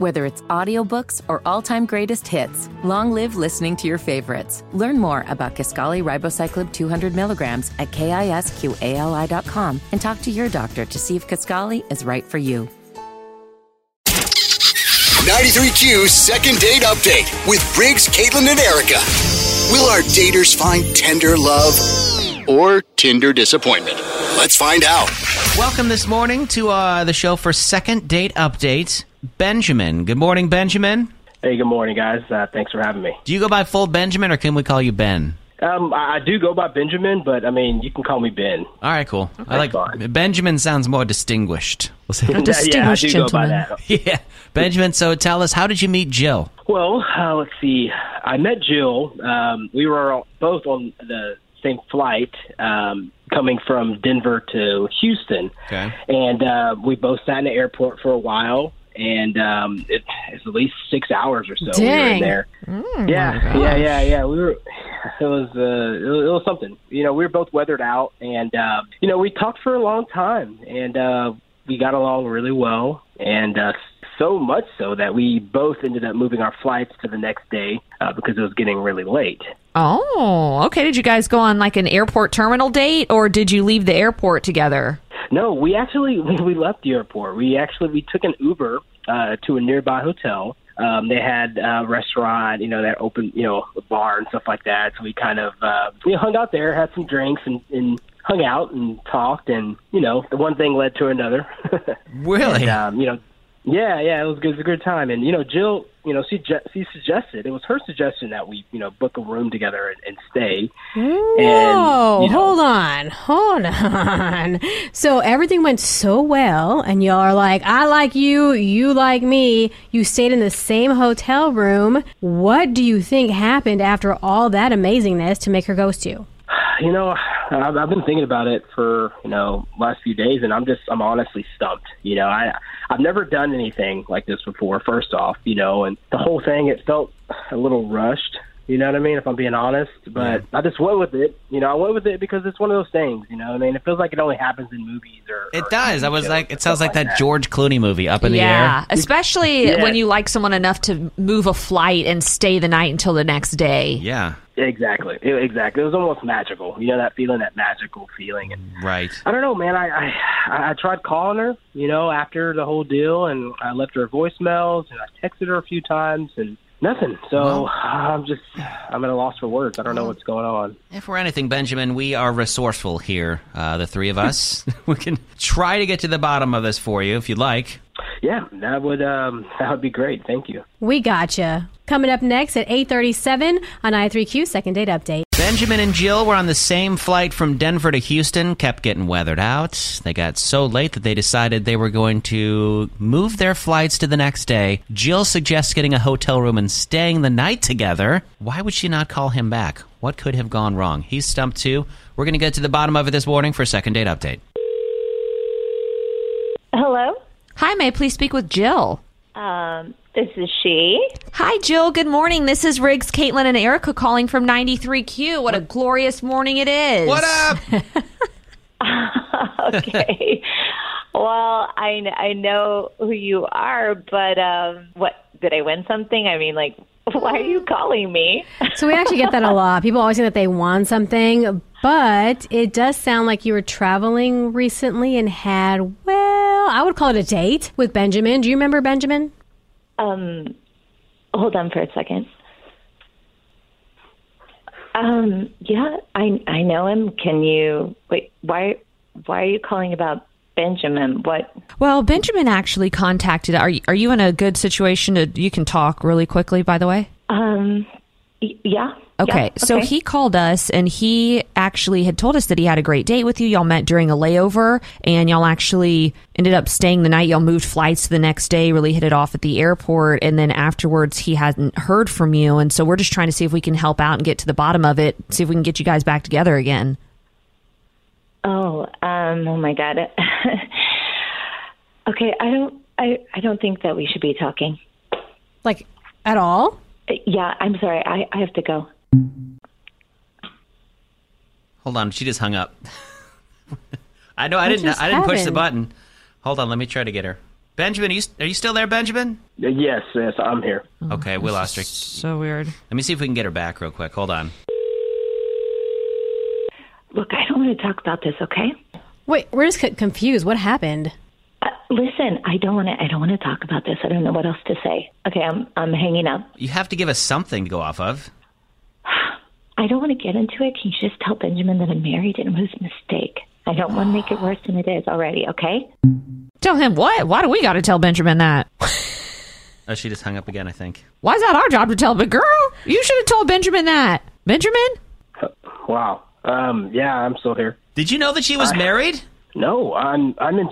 Whether it's audiobooks or all-time greatest hits, long live listening to your favorites. Learn more about Kisqali Ribociclib 200 milligrams at kisqali.com and talk to your doctor to see if Kisqali is right for you. 93Q's second date update with Briggs, Caitlin, and Erica. Will our daters find tender love or Tinder disappointment? Let's find out. Welcome this morning to uh, the show for second date update. Benjamin. Good morning, Benjamin. Hey, good morning, guys. Uh, thanks for having me. Do you go by full Benjamin or can we call you Ben? Um, I, I do go by Benjamin, but I mean, you can call me Ben. All right, cool. I like fine. Benjamin sounds more distinguished. We'll say. yeah, I distinguished do go by gentleman. that. yeah. Benjamin, so tell us, how did you meet Jill? Well, uh, let's see. I met Jill. Um, we were both on the same flight um, coming from Denver to Houston. Okay. And uh, we both sat in the airport for a while. And um, it, it's at least six hours or so we were in Dang. there. yeah, yeah, yeah, yeah. We were. It was. Uh, it was, it was something. You know, we were both weathered out, and uh, you know, we talked for a long time, and uh, we got along really well, and uh, so much so that we both ended up moving our flights to the next day uh, because it was getting really late. Oh, okay. Did you guys go on like an airport terminal date or did you leave the airport together? No, we actually we, we left the airport. We actually we took an Uber uh, to a nearby hotel. Um, they had a restaurant, you know, that open, you know, a bar and stuff like that. So we kind of uh, we hung out there, had some drinks, and, and hung out and talked, and you know, the one thing led to another. Really? And, um, you know, yeah, yeah, it was good. It was a good time. And you know, Jill, you know, she ju- she suggested it was her suggestion that we, you know, book a room together and, and stay. Whoa, And, you know- hold on, hold on. So everything went so well, and y'all are like, I like you, you like me. You stayed in the same hotel room. What do you think happened after all that amazingness to make her ghost you? You know, I've, I've been thinking about it for you know last few days, and I'm just I'm honestly stumped. You know, I I've never done anything like this before. First off, you know, and the whole thing it felt a little rushed. You know what I mean? If I'm being honest, but I just went with it. You know, I went with it because it's one of those things. You know, what I mean, it feels like it only happens in movies or. It or does. I was like, it sounds like that George Clooney movie, Up in the Air. yeah, especially Yeah. when you like someone enough to move a flight and stay the night until the next day. Yeah. Exactly, It- exactly. It was almost magical. You know that feeling, that magical feeling, and Right. I don't know, man. I, I I tried calling her, you know, after the whole deal, and I left her voicemails, and I texted her a few times, and nothing. So Well- I'm just I'm at a loss for words. I don't know what's going on. If we're anything, Benjamin, we are resourceful here, uh, the three of us. we can try to get to the bottom of this for you if you'd like. Yeah, that would um that would be great. Thank you. We gotcha. Coming up next at 8:37 on 93Q Second Date Update. Benjamin and Jill were on the same flight from Denver to Houston, kept getting weathered out. They got so late that they decided they were going to move their flights to the next day. Jill suggests getting a hotel room and staying the night together. Why would she not call him back? What could have gone wrong? He's stumped too. We're going to get to the bottom of it this morning for a second date update. Hello, Hi, may I please speak with Jill? Um, this is she. Hi, Jill. Good morning. This is Briggs, Caitlin, and Erica calling from 93Q. What a glorious morning it is. What up? Okay. well, I I know who you are, but um, what did I win something? I mean, like, why are you calling me? So we actually get that a lot. People always think that they won something, but it does sound like you were traveling recently and had, well, I would call it a date with Benjamin. Do you remember Benjamin? Um, hold on for a second. Um, yeah, I I know him. Can you wait? Why why are you calling about Benjamin? What? Well, Benjamin actually contacted. Are you, are you in a good situation to? You can talk really quickly. By the way. Um, y- yeah. Okay, yeah, so okay. he called us and he actually had told us that he had a great date with you. Y'all met during a layover and y'all actually ended up staying the night. Y'all moved flights to the next day, really hit it off at the airport. And then afterwards, he hadn't heard from you. And so we're just trying to see if we can help out and get to the bottom of it, see if we can get you guys back together again. Oh, um, oh my God. okay, I don't, I, I don't think that we should be talking. Like, at all? Yeah, I'm sorry. I, I have to go. Hold on, she just hung up. I know I What didn't I didn't push the button. Hold on, let me try to get her. Benjamin, are you, are you still there, Benjamin? Yes, yes, I'm here. Okay, we lost her. So weird. Let me see if we can get her back real quick. Hold on. Look, I don't want to talk about this, okay? Wait, we're just confused. What happened? Uh, listen, I don't want to. I don't want to talk about this. I don't know what else to say. Okay, I'm I'm hanging up. You have to give us something to go off of. I don't want to get into it. Can you just tell Benjamin that I'm married and it was a mistake? I don't want to make it worse than it is already. Okay? Tell him what? Why do we got to tell Benjamin that? Oh, she just hung up again, I think. Why is that our job to tell? But girl, you should have told Benjamin that. Benjamin? Wow. Um, yeah, I'm still here. Did you know that she was married? No, I'm I'm in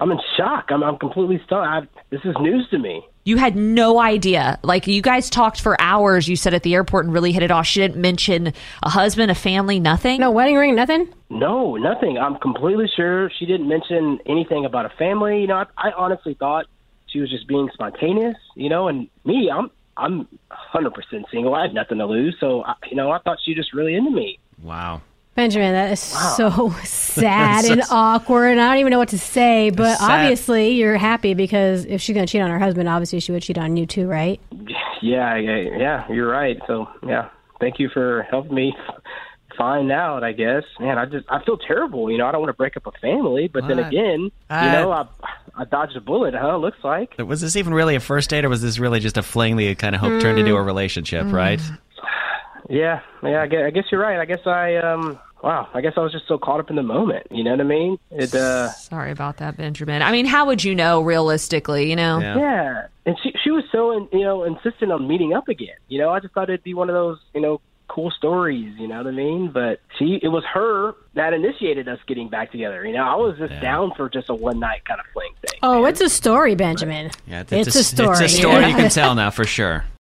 I'm in shock. I'm I'm completely stunned. I, this is news to me. You had no idea. Like you guys talked for hours. You said at the airport and really hit it off. She didn't mention a husband, a family, nothing. No wedding ring, nothing? No, nothing. I'm completely sure she didn't mention anything about a family. You know, I, I honestly thought she was just being spontaneous. You know, and me, I'm I'm 100% single. I have nothing to lose. So, I, you know, I thought she just really into me. Wow. Benjamin, that is so sad and awkward. And I don't even know what to say, but Sad. obviously you're happy because if she's going to cheat on her husband, obviously she would cheat on you too, right? Yeah, yeah, yeah. You're right. So, yeah, thank you for helping me find out. I guess, man, I just I feel terrible. You know, I don't want to break up a family, but then again, Uh, you know, I I dodged a bullet. Huh? Looks like. Was this even really a first date, or was this really just a fling that you kind of hope turned into a relationship, right? Yeah, yeah. I guess, I guess you're right. I guess I um. Wow, I guess I was just so caught up in the moment. You know what I mean? It. uh Sorry about that, Benjamin. I mean, how would you know realistically? You know, Yeah. Yeah, and she she was so in, you know insistent on meeting up again. You know, I just thought it'd be one of those you know cool stories. You know what I mean? But she, it was her that initiated us getting back together. You know, I was just down for just a one night kind of fling thing. Oh, it's a story, Benjamin. Yeah, It's a story. It's a story you can tell now for sure.